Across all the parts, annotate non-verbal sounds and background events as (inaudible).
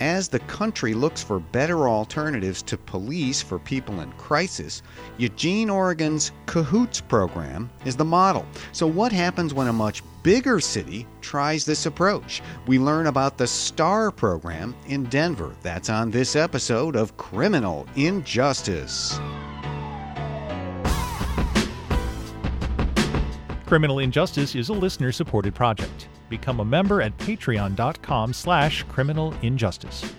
As the country looks for better alternatives to police for people in crisis, Eugene, Oregon's Cahoots program is the model. So, what happens when a much bigger city tries this approach? We learn about the STAR program in Denver. That's on this episode of Criminal Injustice. Criminal Injustice is a listener-supported project. Become a member at patreon.com slash criminal injustice.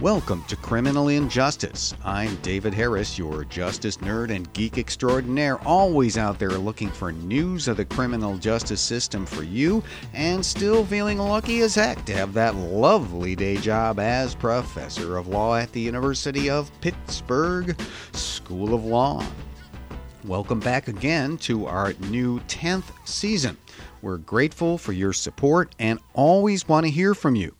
Welcome to Criminal Injustice. I'm David Harris, your justice nerd and geek extraordinaire, always out there looking for news of the criminal justice system for you, and still feeling lucky as heck to have that lovely day job as professor of law at the University of Pittsburgh School of Law. Welcome back again to our new 10th season. We're grateful for your support and always want to hear from you.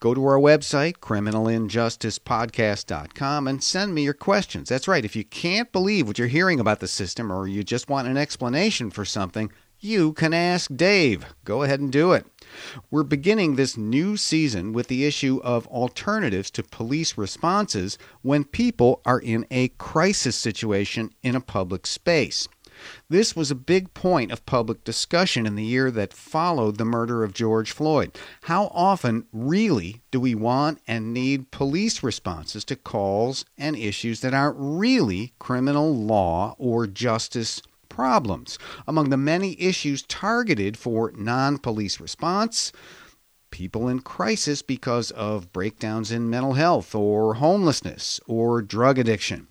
Go to our website, criminalinjusticepodcast.com, and send me your questions. That's right, if you can't believe what you're hearing about the system or you just want an explanation for something, you can ask Dave. Go ahead and do it. We're beginning this new season with the issue of alternatives to police responses when people are in a crisis situation in a public space. This was a big point of public discussion in the year that followed the murder of George Floyd. How often, really, do we want and need police responses to calls and issues that aren't really criminal law or justice problems. Among the many issues targeted for non police response, people in crisis because of breakdowns in mental health or homelessness or drug addiction.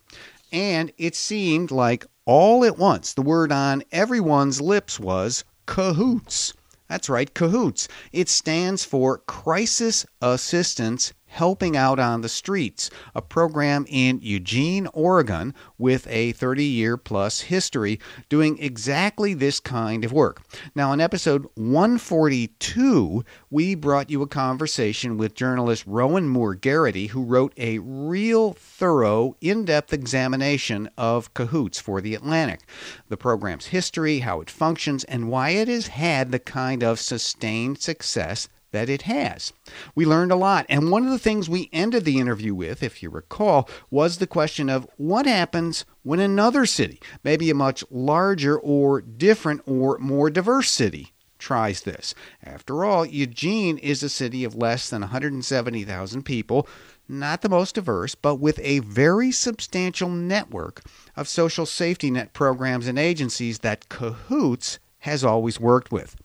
And it seemed like all at once the word on everyone's lips was cahoots. That's right, cahoots. It stands for Crisis Assistance Helping Out on the Streets, a program in Eugene, Oregon, with a 30 year plus history doing exactly this kind of work. Now, in episode 142, we brought you a conversation with journalist Rowan Moore Gerety, who wrote a real thorough, in depth examination of Cahoots for The Atlantic. The program's history, how it functions, and why it has had the kind of sustained success that it has. We learned a lot, and one of the things we ended the interview with, if you recall, was the question of what happens when another city, maybe a much larger or different or more diverse city, tries this. After all, Eugene is a city of less than 170,000 people, not the most diverse, but with a very substantial network of social safety net programs and agencies that Cahoots has always worked with.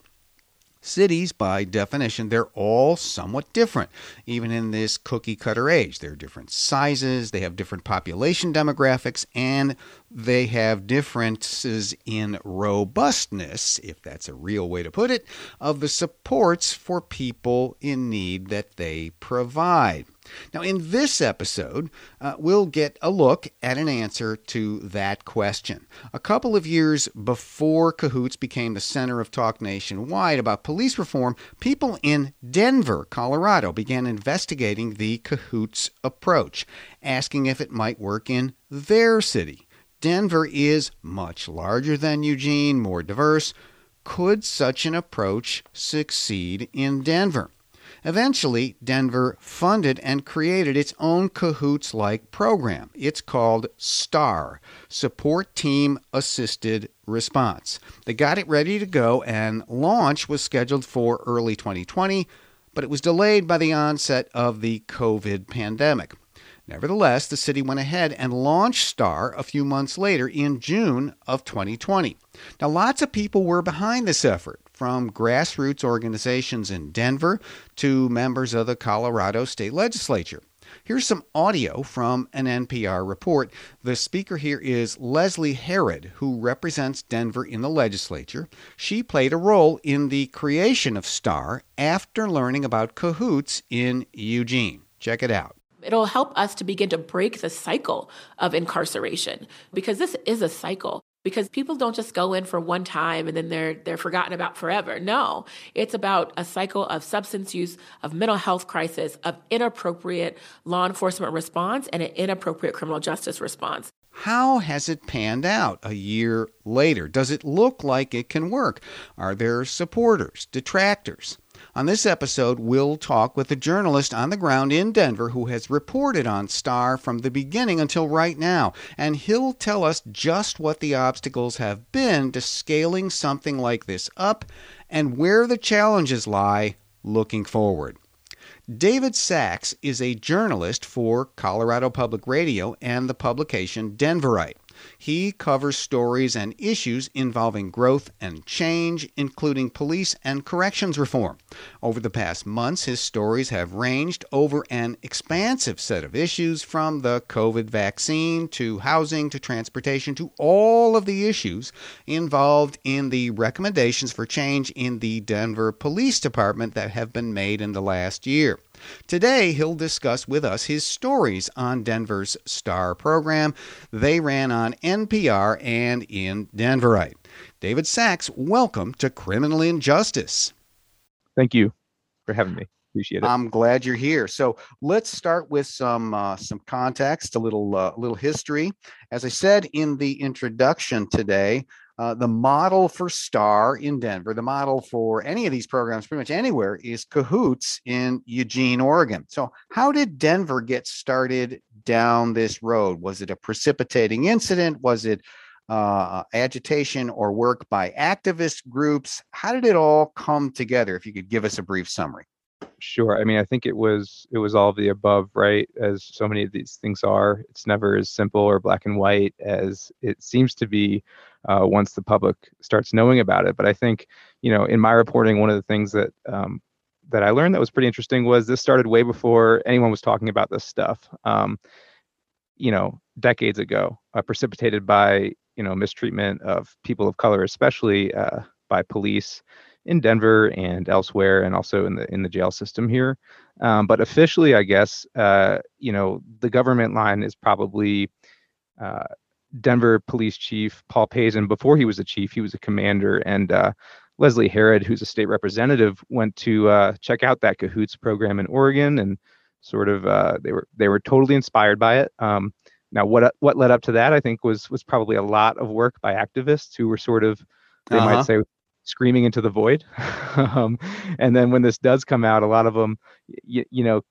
Cities, by definition, they're all somewhat different, even in this cookie cutter age. They're different sizes, they have different population demographics, and they have differences in robustness, if that's a real way to put it, of the supports for people in need that they provide. Now, in this episode, uh, we'll get a look at an answer to that question. A couple of years before Cahoots became the center of talk nationwide about police reform, people in Denver, Colorado began investigating the Cahoots approach, asking if it might work in their city. Denver is much larger than Eugene, more diverse. Could such an approach succeed in Denver? Eventually, Denver funded and created its own Cahoots like program. It's called STAR Support Team Assisted Response. They got it ready to go, and launch was scheduled for early 2020, but it was delayed by the onset of the COVID pandemic. Nevertheless, the city went ahead and launched STAR a few months later in June of 2020. Now, lots of people were behind this effort, from grassroots organizations in Denver to members of the Colorado state legislature. Here's some audio from an NPR report. The speaker here is Leslie Herod, who represents Denver in the legislature. She played a role in the creation of STAR after learning about cahoots in Eugene. Check it out. It'll help us to begin to break the cycle of incarceration because this is a cycle because people don't just go in for one time and then they're they're forgotten about forever. No, it's about a cycle of substance use, of mental health crisis, of inappropriate law enforcement response and an inappropriate criminal justice response. How has it panned out a year later? Does it look like it can work? Are there supporters, detractors? On this episode, we'll talk with a journalist on the ground in Denver who has reported on STAR from the beginning until right now, and he'll tell us just what the obstacles have been to scaling something like this up and where the challenges lie looking forward. David Sachs is a journalist for Colorado Public Radio and the publication Denverite. He covers stories and issues involving growth and change, including police and corrections reform. Over the past months, his stories have ranged over an expansive set of issues from the COVID vaccine to housing to transportation to all of the issues involved in the recommendations for change in the Denver Police Department that have been made in the last year. Today, he'll discuss with us his stories on Denver's STAR program. They ran on NPR and in Denverite. David Sachs, welcome to Criminal Injustice. Thank you for having me. Appreciate it. I'm glad you're here. So let's start with some uh, some context, a little uh, little history. As I said in the introduction today, uh, the model for STAR in Denver, the model for any of these programs, pretty much anywhere, is Cahoots in Eugene, Oregon. So, how did Denver get started down this road? Was it a precipitating incident? Was it uh, agitation or work by activist groups? How did it all come together? If you could give us a brief summary. Sure. I mean, I think it was it was all of the above, right? As so many of these things are. It's never as simple or black and white as it seems to be uh, once the public starts knowing about it. But I think, you know, in my reporting, one of the things that um, that I learned that was pretty interesting was this started way before anyone was talking about this stuff. Um, you know, decades ago, uh, precipitated by you know mistreatment of people of color, especially uh, by police in Denver and elsewhere, and also in the in the jail system here. Um, but officially, I guess uh, you know the government line is probably uh, Denver Police Chief Paul Pazen. Before he was a chief, he was a commander, and uh, Leslie Herod, who's a state representative, went to uh, check out that Cahoots program in Oregon, and sort of uh, they were they were totally inspired by it. Um, now, what what led up to that, I think, was was probably a lot of work by activists who were sort of they uh-huh. might say screaming into the void. (laughs) um, and then when this does come out, a lot of them, you, you know,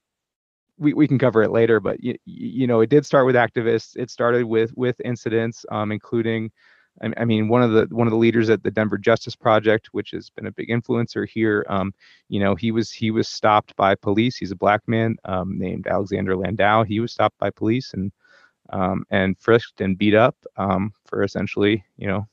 we, we can cover it later, but you, you know, it did start with activists. It started with with incidents, um, including, I, mean, one of the one of the leaders at the Denver Justice Project, which has been a big influencer here. Um, you know, he was he was stopped by police. He's a black man um, named Alexander Landau. He was stopped by police and um, and frisked and beat up um, for essentially, you know,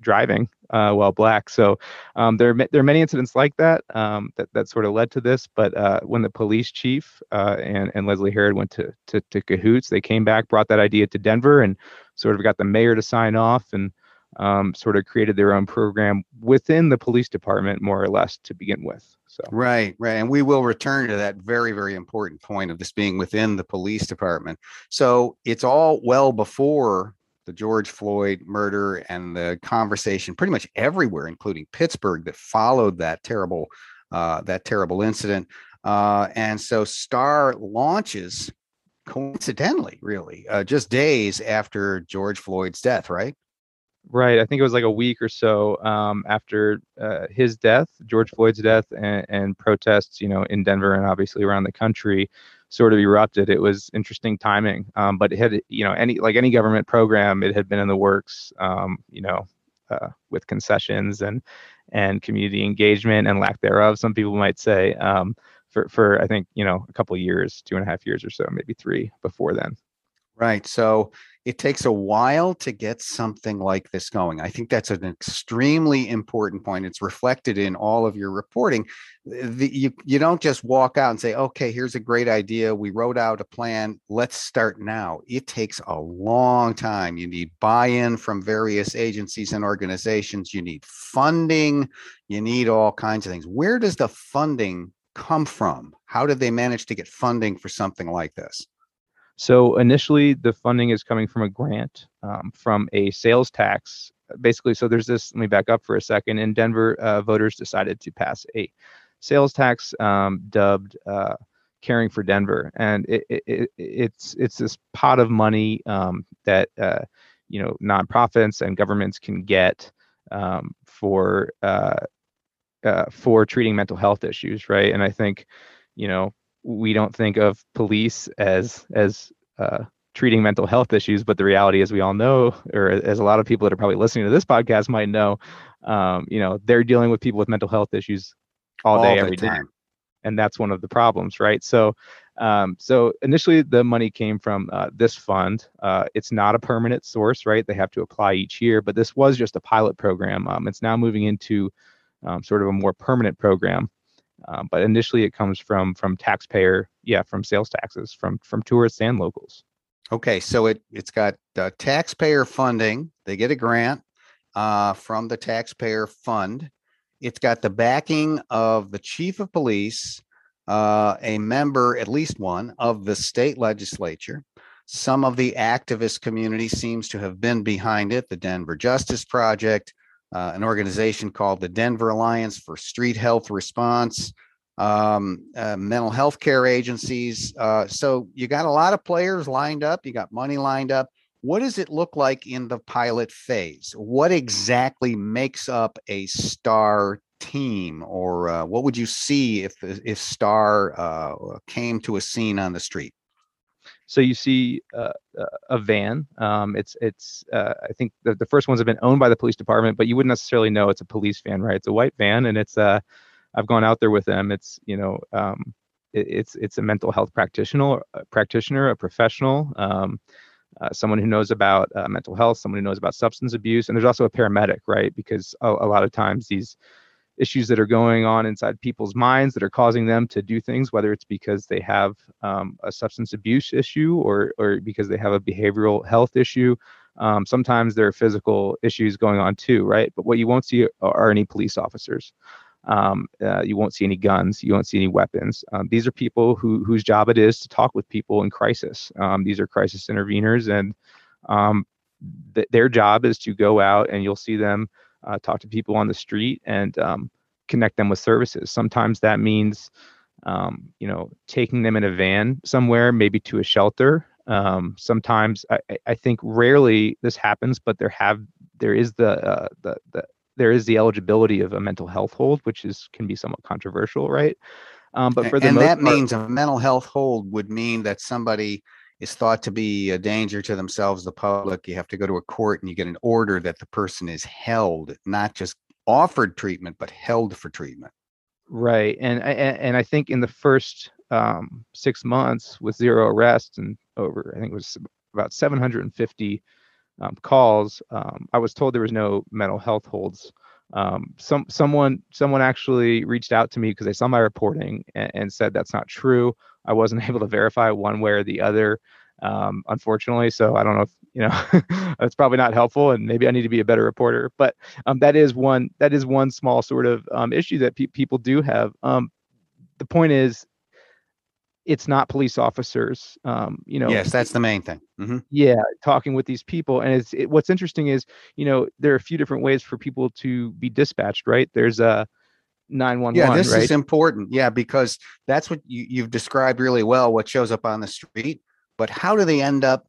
driving uh, while black. So um, there, there are many incidents like that um, that, that sort of led to this. But uh, when the police chief uh, and, and Leslie Herod went to, to, to Cahoots, they came back, brought that idea to Denver, and sort of got the mayor to sign off and um, sort of created their own program within the police department, more or less, to begin with. So right, right, and we will return to that very, very important point of this being within the police department. So it's all well before the George Floyd murder and the conversation pretty much everywhere, including Pittsburgh, that followed that terrible uh, that terrible incident. Uh, and so Star launches coincidentally, really, uh, just days after George Floyd's death, right? Right. I think it was like a week or so um, after uh, his death, George Floyd's death, and, and, protests, you know, in Denver and obviously around the country sort of erupted. It was interesting timing, um, but it had, you know, any like any government program, it had been in the works, um, you know, uh, with concessions and and community engagement and lack thereof. Some people might say um, for for I think you know a couple years, two and a half years or so, maybe three before then. Right. So it takes a while to get something like this going. I think that's an extremely important point. It's reflected in all of your reporting. The, you, you don't just walk out and say, okay, here's a great idea. We wrote out a plan. Let's start now. It takes a long time. You need buy in from various agencies and organizations. You need funding. You need all kinds of things. Where does the funding come from? How did they manage to get funding for something like this? So initially, the funding is coming from a grant um, from a sales tax. Basically, so there's this. Let me back up for a second. In Denver, uh, voters decided to pass a sales tax um, dubbed uh, "Caring for Denver," and it, it, it's it's this pot of money um, that uh, you know nonprofits and governments can get um, for uh, uh, for treating mental health issues, right? And I think, you know, we don't think of police as as uh, treating mental health issues, but the reality, as we all know, or as a lot of people that are probably listening to this podcast might know, um, you know, they're dealing with people with mental health issues all day, all every time. day, and that's one of the problems, right? So, um, so initially the money came from uh, this fund. Uh, it's not a permanent source, right? They have to apply each year, but this was just a pilot program. Um, it's now moving into um, sort of a more permanent program. Um, but initially, it comes from from taxpayer, yeah, from sales taxes, from from tourists and locals. Okay, so it it's got uh, taxpayer funding. They get a grant uh, from the taxpayer fund. It's got the backing of the chief of police, uh, a member, at least one, of the state legislature. Some of the activist community seems to have been behind it. The Denver Justice Project, uh, an organization called the Denver Alliance for Street Health Response, um, uh, mental health care agencies. Uh, so you got a lot of players lined up, you got money lined up. What does it look like in the pilot phase? What exactly makes up a star team, or uh, what would you see if if Star uh, came to a scene on the street? So you see uh, a van. Um, it's it's uh, I think the, the first ones have been owned by the police department, but you wouldn't necessarily know it's a police van, right? It's a white van, and it's uh, I've gone out there with them. It's you know um, it, it's it's a mental health practitioner, a practitioner, a professional. Um, uh, someone who knows about uh, mental health, someone who knows about substance abuse, and there's also a paramedic, right? Because a, a lot of times these issues that are going on inside people's minds that are causing them to do things, whether it's because they have um, a substance abuse issue or or because they have a behavioral health issue. Um, sometimes there are physical issues going on too, right? But what you won't see are any police officers. Um, uh, you won't see any guns. You won't see any weapons. Um, these are people who whose job it is to talk with people in crisis. Um, these are crisis interveners, and um, th- their job is to go out and you'll see them uh, talk to people on the street and um, connect them with services. Sometimes that means, um, you know, taking them in a van somewhere, maybe to a shelter. Um, sometimes I, I, think rarely this happens, but there have there is the uh, the the there is the eligibility of a mental health hold, which is can be somewhat controversial, right? Um, but for the and that part, means a mental health hold would mean that somebody is thought to be a danger to themselves, the public. You have to go to a court and you get an order that the person is held, not just offered treatment, but held for treatment. Right, and and, and I think in the first um, six months with zero arrests and over, I think it was about 750 um, calls. Um, I was told there was no mental health holds. Um, some someone someone actually reached out to me because they saw my reporting and, and, said that's not true. I wasn't (laughs) able to verify one way or the other, um, unfortunately. So I don't know if you know (laughs) that's probably not helpful, and maybe I need to be a better reporter. But um, that is one that is one small sort of um, issue that pe- people do have. Um, the point is, it's not police officers. Um, you know. Yes, that's the main thing. Mm-hmm. Yeah, talking with these people, and it's it, what's interesting is you know there are a few different ways for people to be dispatched. Right? There's a 911 yeah this right? is important. Yeah because that's what you, you've described really well what shows up on the street but how do they end up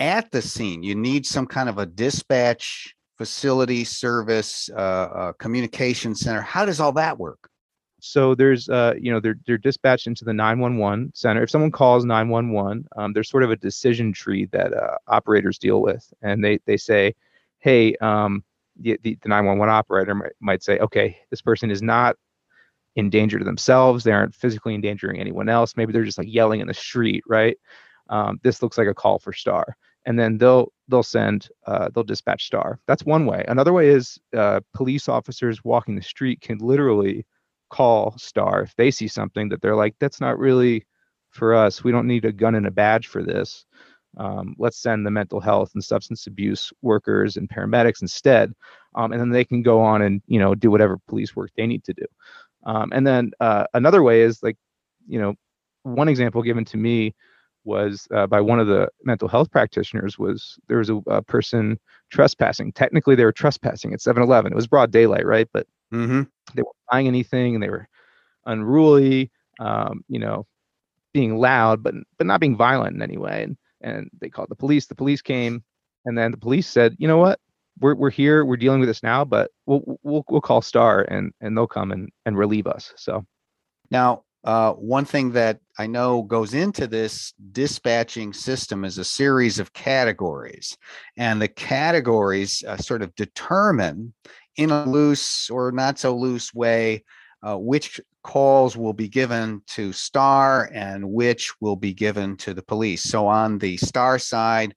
at the scene? You need some kind of a dispatch facility service uh, uh, communication center. How does all that work? So there's uh you know they're they're dispatched into the 911 center. If someone calls 911 um, there's sort of a decision tree that uh, operators deal with and they they say hey um the, the, the 911 operator might, might say okay this person is not in danger to themselves. They aren't physically endangering anyone else. Maybe they're just like yelling in the street right? Um, this looks like a call for star. And then they'll they'll send uh, they'll dispatch star. That's one way. Another way is uh, police officers walking the street can literally call star if they see something that they're like that's not really for us. We don't need a gun and a badge for this um, let's send the mental health and substance abuse workers and paramedics instead um, and then they can go on and you know do whatever police work they need to do. Um, and then uh, another way is like you know one example given to me was uh, by one of the mental health practitioners was there was a, a, person trespassing. Technically they were trespassing at 7-eleven it was broad daylight right? But mm-hmm. they weren't buying anything and they were unruly um, you know being loud but but not being violent in any way. And and they called the police the police came and then the police said you know what we're we're here, we're dealing with this now, but we'll we'll we'll call Star and and they'll come and and relieve us. So now uh, one thing that I know goes into this dispatching system is a series of categories, and the categories uh, sort of determine, in a loose or not so loose way, uh, which calls will be given to STAR and which will be given to the police. So on the STAR side,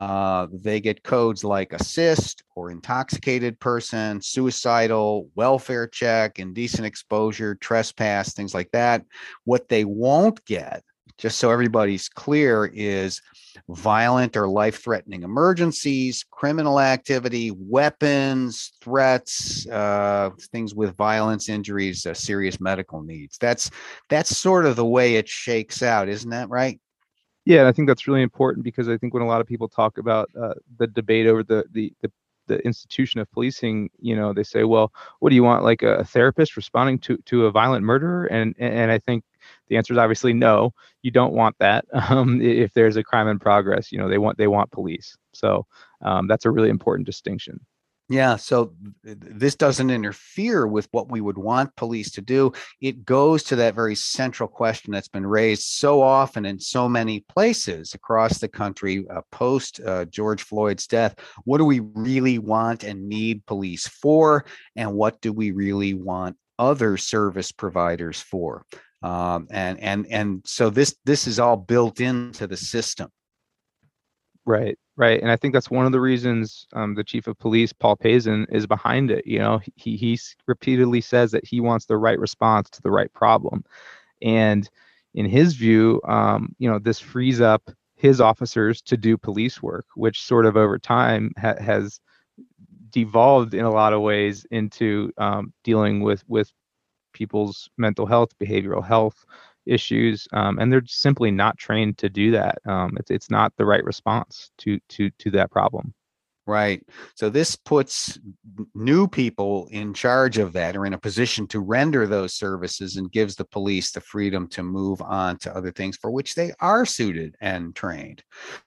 uh, they get codes like assist or intoxicated person, suicidal, welfare check, indecent exposure, trespass, things like that. What they won't get, just so everybody's clear, is violent or life threatening emergencies, criminal activity, weapons, threats, uh, things with violence, injuries, uh, serious medical needs. That's that's sort of the way it shakes out, isn't that right? Yeah, and I think that's really important because I think when a lot of people talk about uh, the debate over the, the the the institution of policing, you know, they say, well, what do you want, like a therapist responding to to a violent murderer? And and I think the answer is obviously no. You don't want that. (laughs) Um, if there's a crime in progress, you know, they want they want police. So um, that's a really important distinction. Yeah, so this doesn't interfere with what we would want police to do. It goes to that very central question that's been raised so often in so many places across the country uh, post uh, George Floyd's death. What do we really want and need police for? And what do we really want other service providers for? Um, and and and so this this is all built into the system. Right, right, and I think that's one of the reasons um, the chief of police, Paul Pazen, is behind it. You know, he he repeatedly says that he wants the right response to the right problem, and in his view, um, you know, this frees up his officers to do police work, which sort of over time ha- has devolved in a lot of ways into um, dealing with with people's mental health, behavioral health, issues, um, and they're simply not trained to do that. Um, it's it's not the right response to to to that problem. Right. So this puts new people in charge of that or in a position to render those services and gives the police the freedom to move on to other things for which they are suited and trained.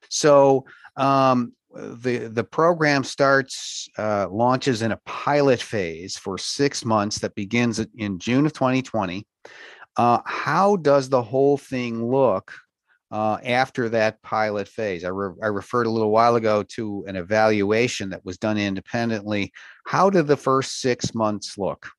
So um, the the program starts uh, launches in a pilot phase for six months that begins in June of 2020. Uh, how does the whole thing look uh, after that pilot phase? I, re- I referred a little while ago to an evaluation that was done independently. How did the first six months look?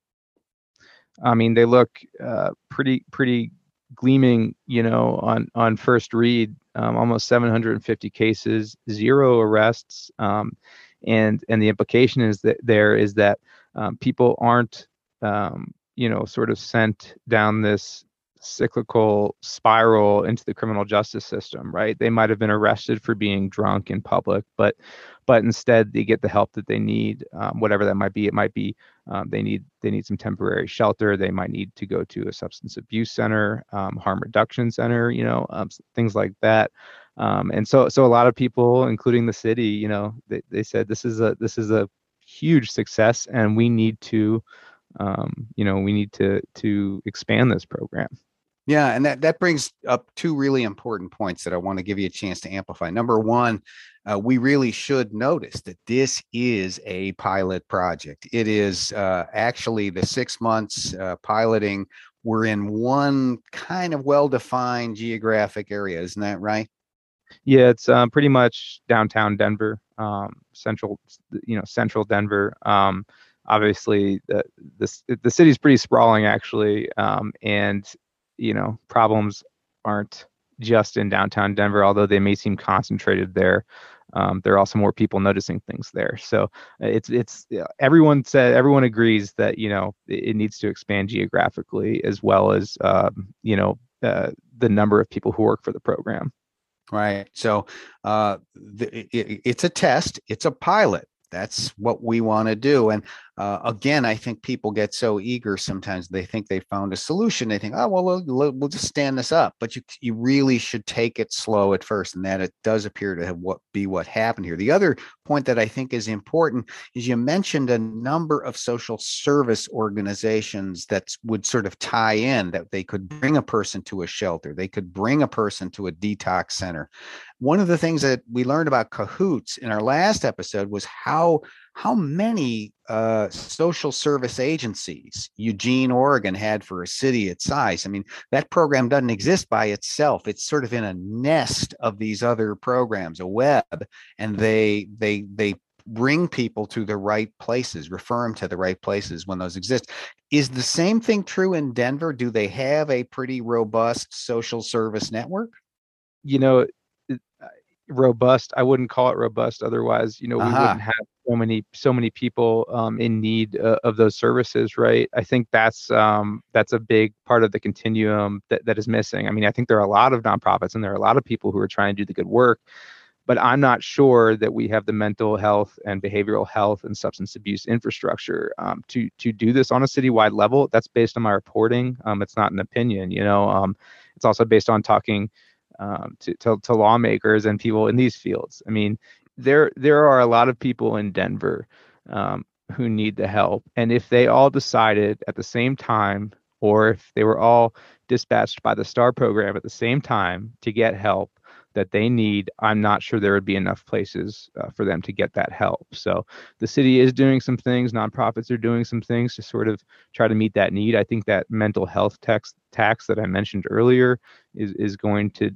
I mean, they look uh, pretty pretty gleaming. You know, on on first read, um, almost 750 cases, zero arrests, um, and and the implication is that there is that um, people aren't um, you know, sort of sent down this cyclical spiral into the criminal justice system, right? They might have been arrested for being drunk in public, but but instead they get the help that they need, um, whatever that might be. It might be um, they need they need some temporary shelter. They might need to go to a substance abuse center, um, harm reduction center, you know, um, things like that. Um, and so so a lot of people, including the city, you know, they, they said this is a this is a huge success, and we need to um, you know, we need to to expand this program. Yeah, and that that brings up two really important points that I want to give you a chance to amplify. Number one, uh, we really should notice that this is a pilot project. It is uh, actually the six months uh, piloting. We're in one kind of well-defined geographic area, isn't that right? Yeah, it's um, pretty much downtown Denver, um, central, you know, central Denver. Um, obviously the the, the city's pretty sprawling actually um, and you know problems aren't just in downtown denver although they may seem concentrated there um, there are also more people noticing things there. So uh, it's it's everyone said everyone agrees that you know it, needs to expand geographically as well as um, you know uh, the number of people who work for the program. Right. So uh, the, it, it's a test. It's a pilot. That's what we want to do. And uh, again i think people get so eager sometimes they think they found a solution they think oh well we'll, we'll just stand this up but you, you really should take it slow at first and that it does appear to what be what happened here. The other point that i think is important is you mentioned a number of social service organizations that would sort of tie in that they could bring a person to a shelter they could bring a person to a detox center. One of the things that we learned about cahoots in our last episode was how how many uh, social service agencies Eugene, Oregon had for a city its size. I mean, that program doesn't exist by itself. It's sort of in a nest of these other programs, a web, and they they they bring people to the right places, refer them to the right places when those exist. Is the same thing true in Denver? Do they have a pretty robust social service network? You know, robust. I wouldn't call it robust. Otherwise, you know, we uh-huh. wouldn't have so many so many people um, in need uh, of those services, right? I think that's um, that's a big part of the continuum that, that is missing. I mean, I think there are a lot of nonprofits and there are a lot of people who are trying to do the good work, but I'm not sure that we have the mental health and behavioral health and substance abuse infrastructure um, to to do this on a citywide level. That's based on my reporting. Um, it's not an opinion, you know. Um, it's also based on talking um, to, to, to lawmakers and people in these fields. I mean, there there are a lot of people in Denver um, who need the help, and if they all decided at the same time, or if they were all dispatched by the STAR program at the same time to get help that they need, I'm not sure there would be enough places uh, for them to get that help. So the city is doing some things, nonprofits are doing some things to sort of try to meet that need. I think that mental health tax tax that I mentioned earlier is is going to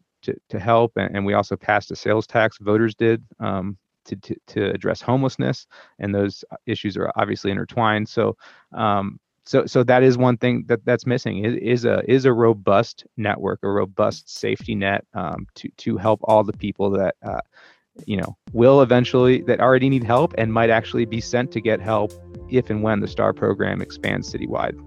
to, help. And, and we also passed a sales tax, voters did, um, to, to, to, address homelessness. And those issues are obviously intertwined. So, um, so, so that is one thing that that's missing is, is a is a robust network, a robust safety net um, to to help all the people that uh, you know will eventually that already need help and might actually be sent to get help if and when the STAR program expands citywide.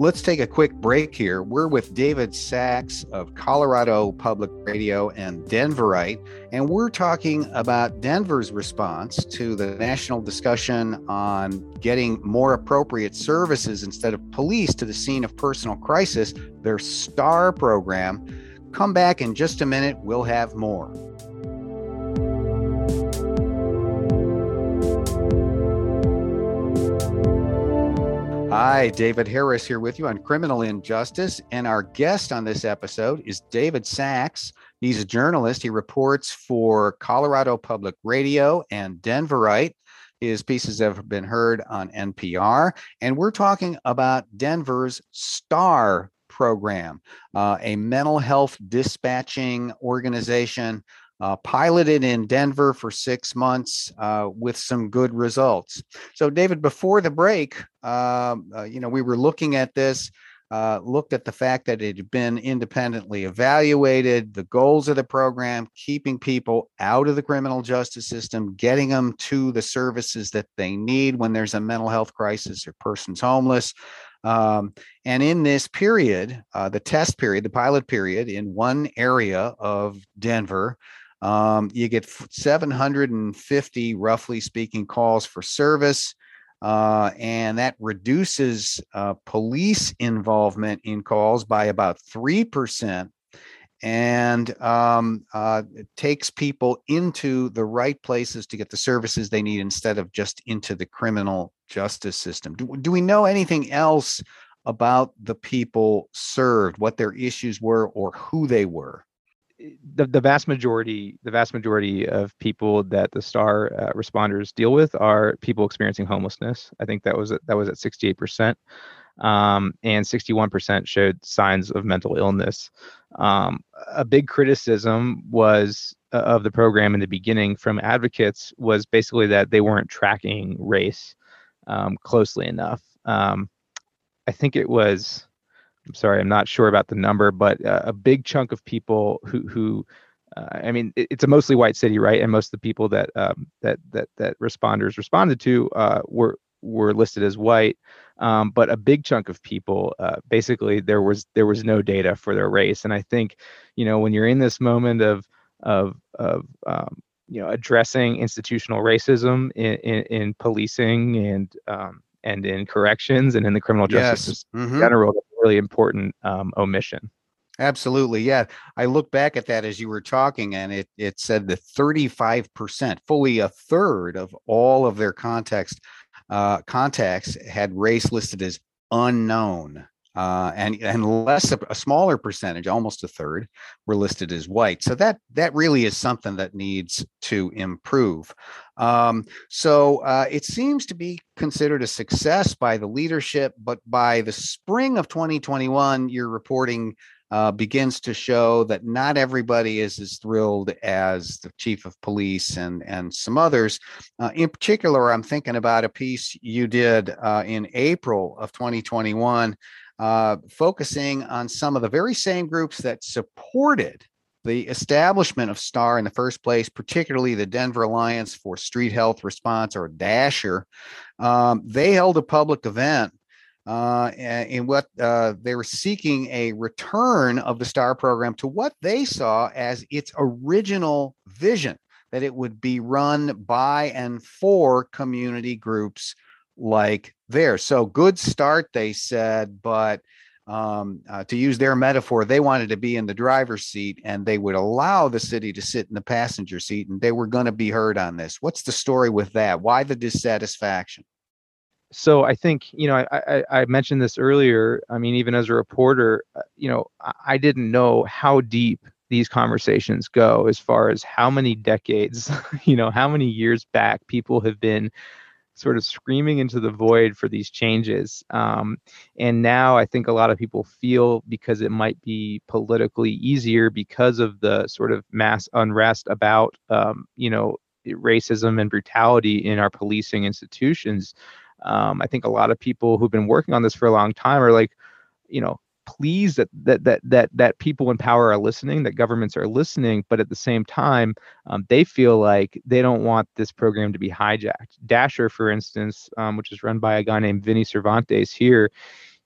Let's take a quick break here. We're with David Sachs of Colorado Public Radio and Denverite, and we're talking about Denver's response to the national discussion on getting more appropriate services instead of police to the scene of personal crisis, their STAR program. Come back in just a minute, we'll have more. Hi, David Harris here with you on Criminal Injustice. And our guest on this episode is David Sachs. He's a journalist. He reports for Colorado Public Radio and Denverite. His pieces have been heard on NPR. And we're talking about Denver's STAR program, uh, a mental health dispatching organization uh, piloted in Denver for six months uh, with some good results. So, David, before the break, um, uh, you know, we were looking at this, uh, looked at the fact that it had been independently evaluated, the goals of the program, keeping people out of the criminal justice system, getting them to the services that they need when there's a mental health crisis or person's homeless. Um, and in this period, uh, the test period, the pilot period in one area of Denver, um, you get 750, roughly speaking, calls for service. Uh, and that reduces uh, police involvement in calls by about 3% and um, uh, takes people into the right places to get the services they need instead of just into the criminal justice system. Do, do we know anything else about the people served, what their issues were, or who they were? The, the vast majority the vast majority of people that the star uh, responders deal with are people experiencing homelessness. I think that was that was at 68% um, and 61% showed signs of mental illness. Um, a big criticism was uh, of the program in the beginning from advocates was basically that they weren't tracking race um, closely enough. Um, i think it was I'm sorry, I'm not sure about the number, but uh, a big chunk of people who who uh, I mean, it, it's a mostly white city, right? And most of the people that um, that that that responders responded to uh, were were listed as white, um, but a big chunk of people, uh, basically, there was there was no data for their race. And I think, you know, when you're in this moment of of of um, you know addressing institutional racism in, in, in policing and um, and in corrections and in the criminal justice yes. system mm-hmm. in general, important um, omission. Absolutely. Yeah. I look back at that as you were talking, and it, it said that 35%, fully a third of all of their context uh, contacts had race listed as unknown. Uh, and and less a smaller percentage, almost a third, were listed as white. So that that really is something that needs to improve. Um, so uh, it seems to be considered a success by the leadership, but by the spring of 2021, you're reporting uh, begins to show that not everybody is as thrilled as the chief of police and and some others. Uh, in particular, I'm thinking about a piece you did uh, in April of 2021, uh, focusing on some of the very same groups that supported the establishment of STAR in the first place, particularly the Denver Alliance for Street Health Response or DASHR, Um, they held a public event uh, in what uh, they were seeking a return of the STAR program to what they saw as its original vision that it would be run by and for community groups like theirs. So, good start, they said, but um, uh, to use their metaphor, they wanted to be in the driver's seat and they would allow the city to sit in the passenger seat and they were going to be heard on this. What's the story with that? Why the dissatisfaction? so I think you know I, I, I, mentioned this earlier. I mean, even as a reporter, uh, you know, I didn't know how deep these conversations go as far as how many decades, (laughs) you know, how many years back people have been sort of screaming into the void for these changes. Um, and now I think a lot of people feel because it might be politically easier because of the sort of mass unrest about, um, you know, racism and brutality in our policing institutions um, I think a lot of people who've been working on this for a long time are like, you know, pleased that that that that that people in power are listening, that governments are listening, but at the same time, um, they feel like they don't want this program to be hijacked. DASHR, for instance, um, which is run by a guy named Vinny Cervantes here,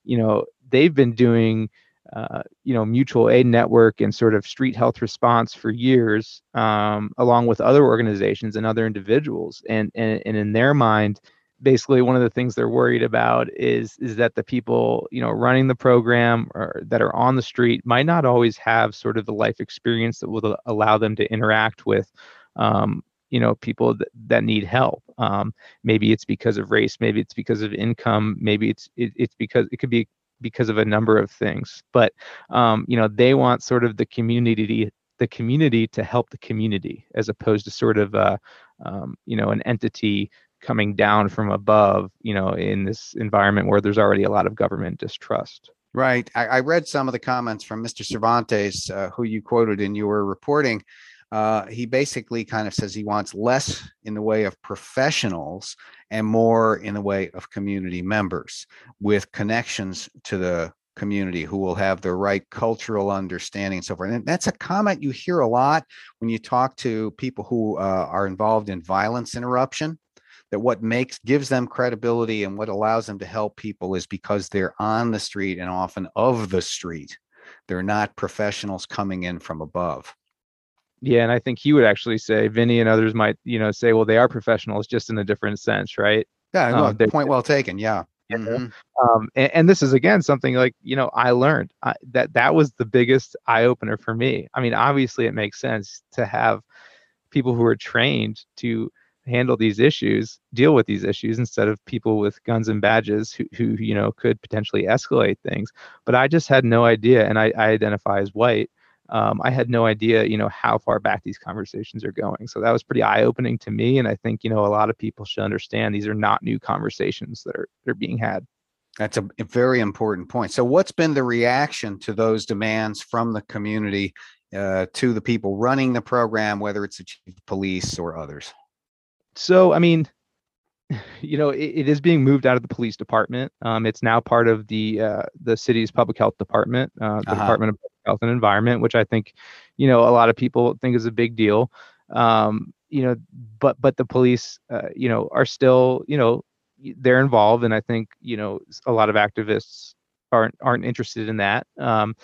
you know, they've been doing. Uh, you know, mutual aid network and sort of street health response for years, um, along with other organizations and other individuals. And, and and in their mind, basically one of the things they're worried about is is that the people you know running the program or that are on the street might not always have sort of the life experience that will allow them to interact with um, you know people that, that need help. Um, maybe it's because of race maybe it's because of income maybe it's it, it's because it could be because of a number of things. But um, you know they want sort of the community the community to help the community as opposed to sort of uh, um, you know an entity coming down from above, you know, in this environment where there's already a lot of government distrust. Right. I, I read some of the comments from Mr. Cervantes, uh, who you quoted in your reporting. Uh, he basically kind of says he wants less in the way of professionals and more in the way of community members with connections to the community who will have the right cultural understanding and so forth. And that's a comment you hear a lot when you talk to people who uh, are involved in violence interruption that what makes gives them credibility and what allows them to help people is because they're on the street and often of the street. They're not professionals coming in from above. Yeah, and I think he would actually say Vinny and others might, you know, say, well, they are professionals just in a different sense, right? Yeah, um, point well taken. Yeah. Mm-hmm. Um, and, and, this is again something like you know I learned I, that that was the biggest eye opener for me. I mean, obviously it makes sense to have people who are trained to handle these issues, deal with these issues instead of people with guns and badges who, who you know could potentially escalate things. But I just had no idea, and I, I identify as white. Um, I had no idea, you know, how far back these conversations are going. So that was pretty eye-opening to me, and I think you know a lot of people should understand these are not new conversations that are that are being had. That's a, very important point. So, what's been the reaction to those demands from the community uh, to the people running the program, whether it's the chief of police or others? So I mean, (sighs) you know, it, it is being moved out of the police department. Um, it's now part of the uh, the city's public health department, uh, the uh-huh. Department of Public Health and Environment, which I think, you know, a lot of people think is a big deal. Um, you know, but but the police, uh, you know, are still, you know, they're involved, and I think, you know, a lot of activists aren't aren't interested in that. Um,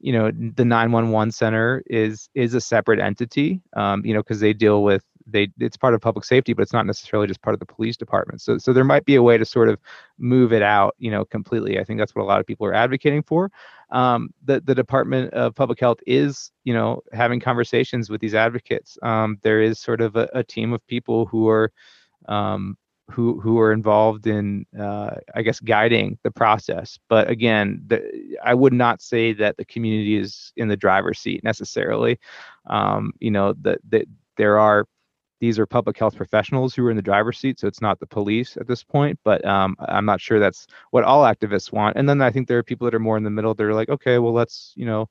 you know the 911 center is is a separate entity um, you know because they deal with they it's part of public safety, but it's not necessarily just part of the police department. So so there might be a way to sort of move it out, you know, completely. I think that's what a lot of people are advocating for. Um, the the Department of Public Health is, you know, having conversations with these advocates. Um, there is sort of a, a, team of people who are um, who who are involved in uh, I guess guiding the process. But again, the, I would not say that the community is in the driver's seat necessarily. Um, you know that that there are these are public health professionals who are in the driver's seat, so it's not the police at this point. But um, I'm not sure that's what all activists want. And then I think there are people that are more in the middle. They're like, okay, well, let's you know,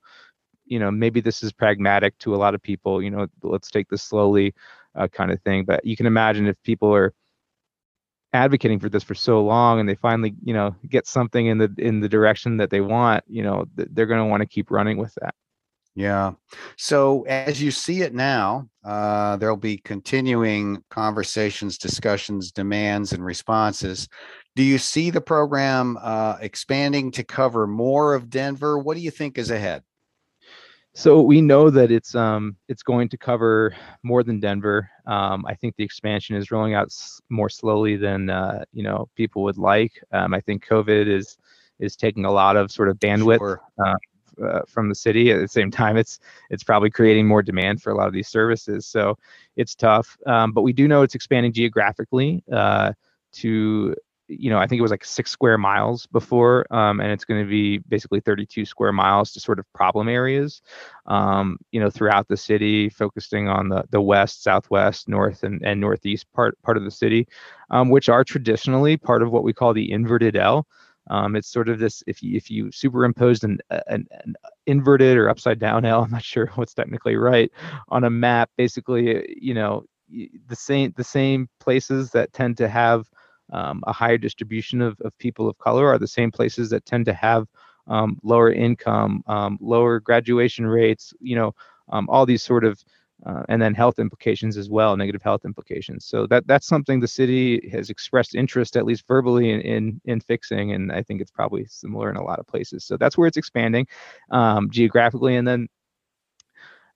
you know, maybe this is pragmatic to a lot of people. You know, let's take this slowly, uh, kind of thing. But you can imagine if people are advocating for this for so long and they finally you know get something in the in the direction that they want you know they're going to want to keep running with that yeah. So as you see it now, uh, there'll be continuing conversations, discussions, demands, and responses. Do you see the program uh, expanding to cover more of Denver? What do you think is ahead? So we know that it's um, it's going to cover more than Denver. Um, I think the expansion is rolling out s- more slowly than uh, you know people would like. Um, I think COVID is is taking a lot of sort of bandwidth sure. uh, uh, from the city. At the same time, it's it's probably creating more demand for a lot of these services. So it's tough. Um, but we do know it's expanding geographically uh, to you know I think it was like six square miles before, um, and it's going to be basically 32 square miles to sort of problem areas. Um, you know throughout the city, focusing on the the west, southwest, north, and and northeast part part of the city, um, which are traditionally part of what we call the inverted L. Um, it's sort of this if you if you superimposed an, an, an, inverted or upside down L, I'm not sure (laughs) what's technically right, on a map, basically, you know, the same the same places that tend to have um, a higher distribution of, of people of color are the same places that tend to have um, lower income, um, lower graduation rates, you know, um, all these sort of uh, and then health implications as well, negative health implications. So that that's something the city has expressed interest, at least verbally, in in, in fixing, and I think it's probably similar in a lot of places. So that's where it's expanding um, geographically, and then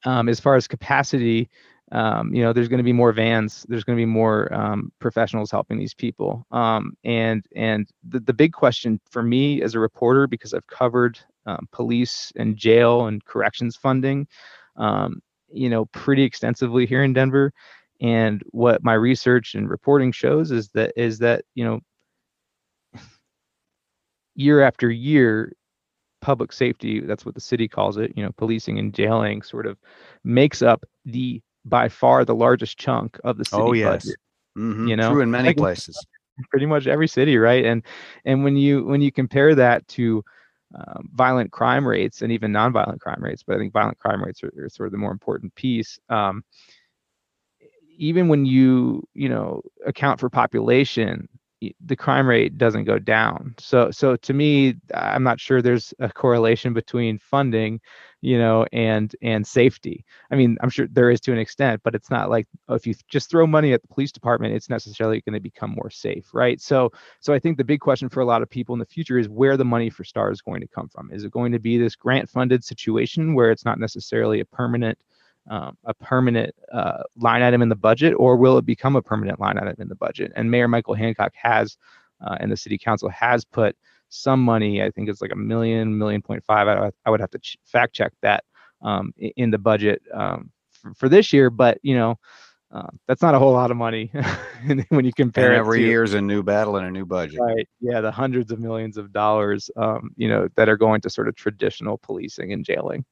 um, as far as capacity. Um, you know, there's going to be more vans. There's going to be more um, professionals helping these people. Um, and and the, the big question for me as a reporter, because I've covered um, police and jail and corrections funding, um, you know, pretty extensively here in Denver. And what my research and reporting shows is that is that, you know, year after year, public safety, that's what the city calls it, you know, policing and jailing sort of makes up the by far the largest chunk of the city oh, yes. budget. Mm-hmm. You know, true in many like, places. Pretty much every city, right? And and when you when you compare that to um, violent crime rates and even nonviolent crime rates, but I think violent crime rates are, are sort of the more important piece. Um, even when you you know account for population, the crime rate doesn't go down. So so to me, I'm not sure there's a correlation between funding, you know, and and safety. I mean, I'm sure there is to an extent, but it's not like oh, if you just throw money at the police department, it's necessarily going to become more safe, right? So so I think the big question for a lot of people in the future is where the money for STAR is going to come from. Is it going to be this grant funded situation where it's not necessarily a permanent um, a permanent uh, line item in the budget, or will it become a permanent line item in the budget? And Mayor Michael Hancock has, uh, and the City Council has put some money. I think it's like a million, million point five. I, I would have to ch- fact check that um, in the budget um, for, for, this year, but you know. Uh, that's not a whole lot of money (laughs) when you compare and every is a new battle and a new budget. Right. Yeah, the hundreds of millions of dollars, um, you know, that are going to sort of traditional policing and jailing.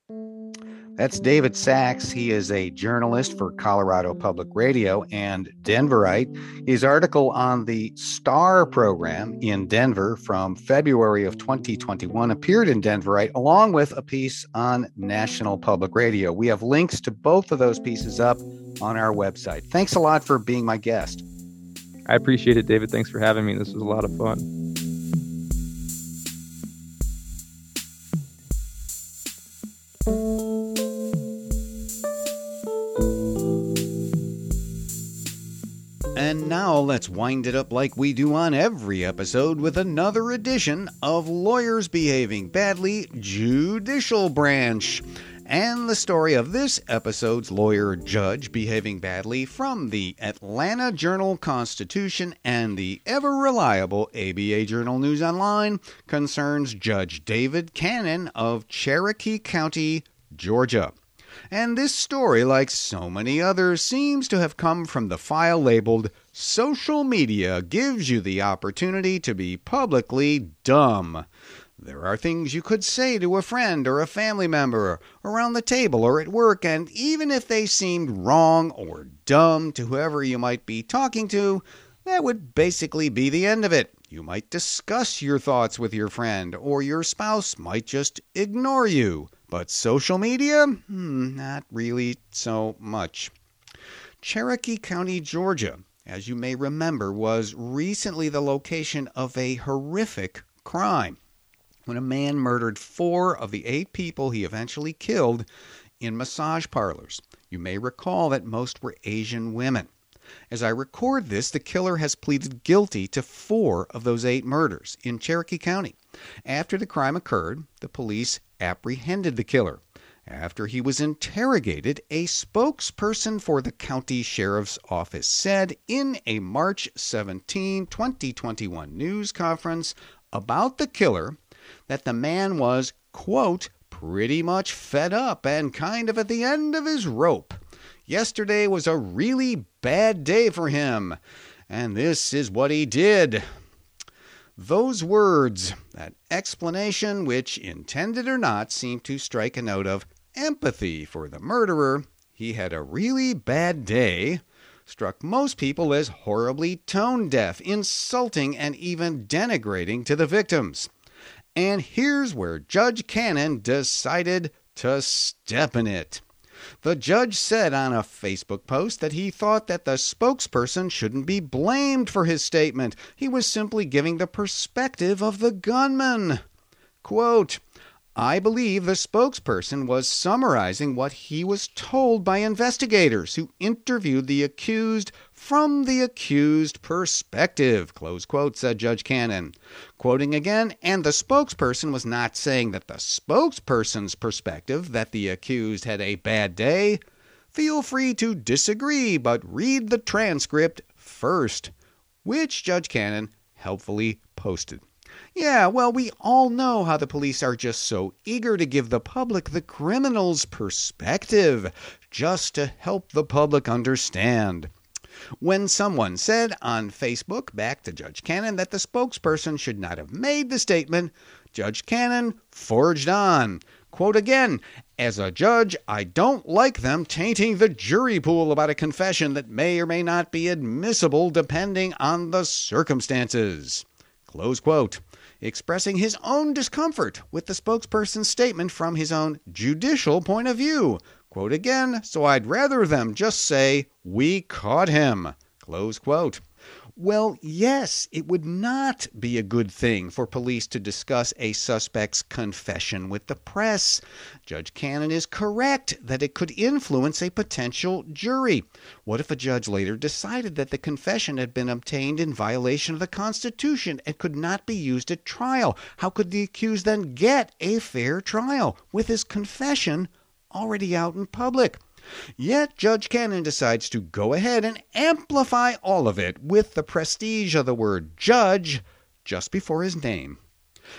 That's David Sachs. He is a journalist for Colorado Public Radio and Denverite. His article on the STAR program in Denver from February of 2021 appeared in Denverite, along with a piece on National Public Radio. We have links to both of those pieces up on our website. Thanks a lot for being my guest. I appreciate it, David. Thanks for having me. This was a lot of fun. Now let's wind it up like we do on every episode with another edition of Lawyers Behaving Badly Judicial Branch. And the story of this episode's lawyer judge behaving badly from the Atlanta Journal Constitution and the ever reliable ABA Journal News Online concerns Judge David Cannon of Cherokee County, Georgia. And this story, like so many others, seems to have come from the file labeled Social media gives you the opportunity to be publicly dumb. There are things you could say to a friend or a family member around the table or at work, and even if they seemed wrong or dumb to whoever you might be talking to, that would basically be the end of it. You might discuss your thoughts with your friend, or your spouse might just ignore you. But social media? Hmm, not really so much. Cherokee County, Georgia, as you may remember, was recently the location of a horrific crime when a man murdered four of the eight people he eventually killed in massage parlors. You may recall that most were Asian women. As I record this, the killer has pleaded guilty to four of those eight murders in Cherokee County. After the crime occurred, the police apprehended the killer. After he was interrogated, a spokesperson for the county sheriff's office said in a March 17, 2021 news conference about the killer that the man was, quote, pretty much fed up and kind of at the end of his rope. Yesterday was a really bad day for him, and this is what he did. Those words, that explanation, which, intended or not, seemed to strike a note of empathy for the murderer, he had a really bad day, struck most people as horribly tone deaf, insulting, and even denigrating to the victims. And here's where Judge Cannon decided to step in it. The judge said on a Facebook post that he thought that the spokesperson shouldn't be blamed for his statement. He was simply giving the perspective of the gunman. Quote, I believe the spokesperson was summarizing what he was told by investigators who interviewed the accused from the accused perspective, close quote, said Judge Cannon. Quoting again, and the spokesperson was not saying that the spokesperson's perspective that the accused had a bad day. Feel free to disagree, but read the transcript first, which Judge Cannon helpfully posted. Yeah, well, we all know how the police are just so eager to give the public the criminal's perspective, just to help the public understand. When someone said on Facebook back to Judge Cannon that the spokesperson should not have made the statement, Judge Cannon forged on. Quote again As a judge, I don't like them tainting the jury pool about a confession that may or may not be admissible depending on the circumstances. Close quote. Expressing his own discomfort with the spokesperson's statement from his own judicial point of view. Quote again, so I'd rather them just say, We caught him. Close quote. Well, yes, it would not be a good thing for police to discuss a suspect's confession with the press. Judge Cannon is correct that it could influence a potential jury. What if a judge later decided that the confession had been obtained in violation of the Constitution and could not be used at trial? How could the accused then get a fair trial with his confession already out in public. Yet Judge Cannon decides to go ahead and amplify all of it with the prestige of the word judge just before his name.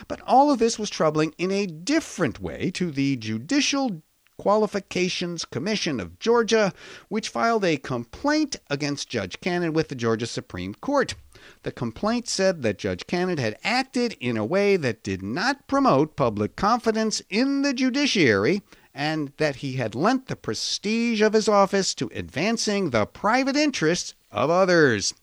But all of this was troubling in a different way to the Judicial Qualifications Commission of Georgia, which filed a complaint against Judge Cannon with the Georgia Supreme Court. The complaint said that Judge Cannon had acted in a way that did not promote public confidence in the judiciary and that he had lent the prestige of his office to advancing the private interests of others.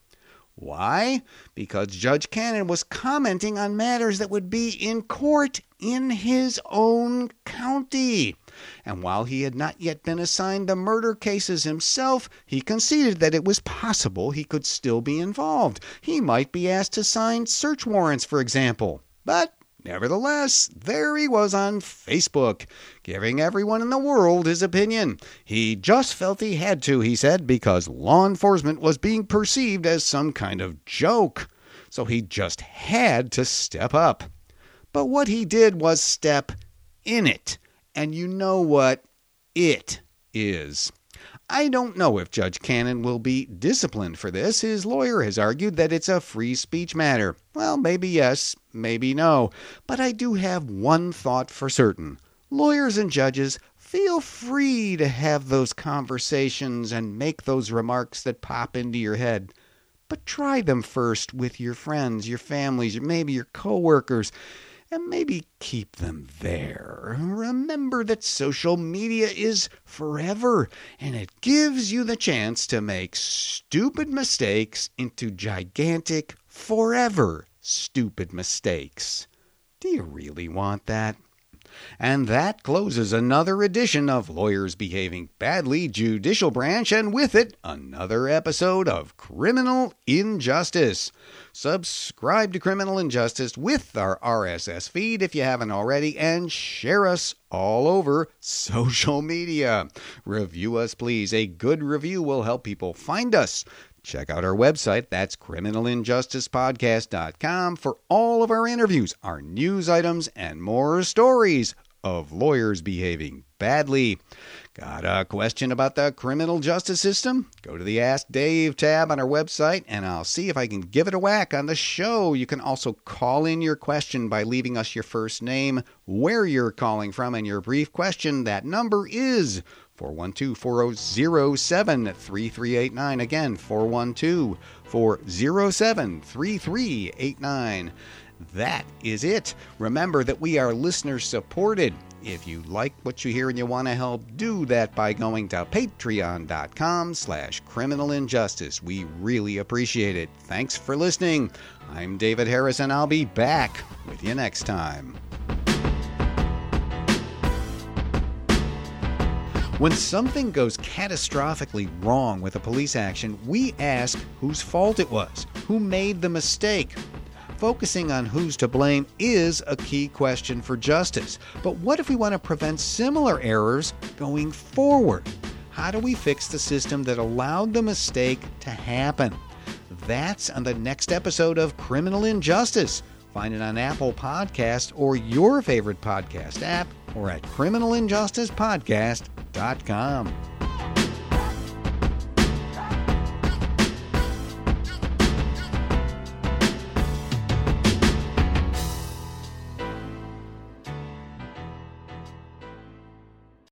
Why? Because Judge Cannon was commenting on matters that would be in court in his own county. And while he had not yet been assigned the murder cases himself, he conceded that it was possible he could still be involved. He might be asked to sign search warrants, for example. But Nevertheless, there he was on Facebook, giving everyone in the world his opinion. He just felt he had to, he said, because law enforcement was being perceived as some kind of joke. So he just had to step up. But what he did was step in it. And you know what it is. I don't know if Judge Cannon will be disciplined for this. His lawyer has argued that it's a free speech matter. Well, maybe yes, maybe no. But I do have one thought for certain. Lawyers and judges, feel free to have those conversations and make those remarks that pop into your head. but try them first with your friends, your families, maybe your coworkers and maybe keep them there. Remember that social media is forever, and it gives you the chance to make stupid mistakes into gigantic, forever stupid mistakes. Do you really want that? And that closes another edition of Lawyers Behaving Badly Judicial Branch, and with it, another episode of Criminal Injustice. Subscribe to Criminal Injustice with our RSS feed if you haven't already, and share us all over social media. Review us, please. A good review will help people find us. Check out our website, that's criminalinjusticepodcast.com, for all of our interviews, our news items, and more stories of lawyers behaving badly. Got a question about the criminal justice system? Go to the Ask Dave tab on our website and I'll see if I can give it a whack on the show. You can also call in your question by leaving us your first name, where you're calling from, and your brief question. That number is 412 407 3389. Again, 412 407 3389. That is it. Remember that we are listener supported. If you like what you hear and you want to help, do that by going to patreon.com slash criminal injustice. We really appreciate it. Thanks for listening. I'm David Harris, and I'll be back with you next time. When something goes catastrophically wrong with a police action, we ask whose fault it was, who made the mistake. Focusing on who's to blame is a key question for justice. But what if we want to prevent similar errors going forward? How do we fix the system that allowed the mistake to happen? That's on the next episode of Criminal Injustice. Find it on Apple Podcast or your favorite podcast app or at criminalinjusticepodcast.com. Sports.com.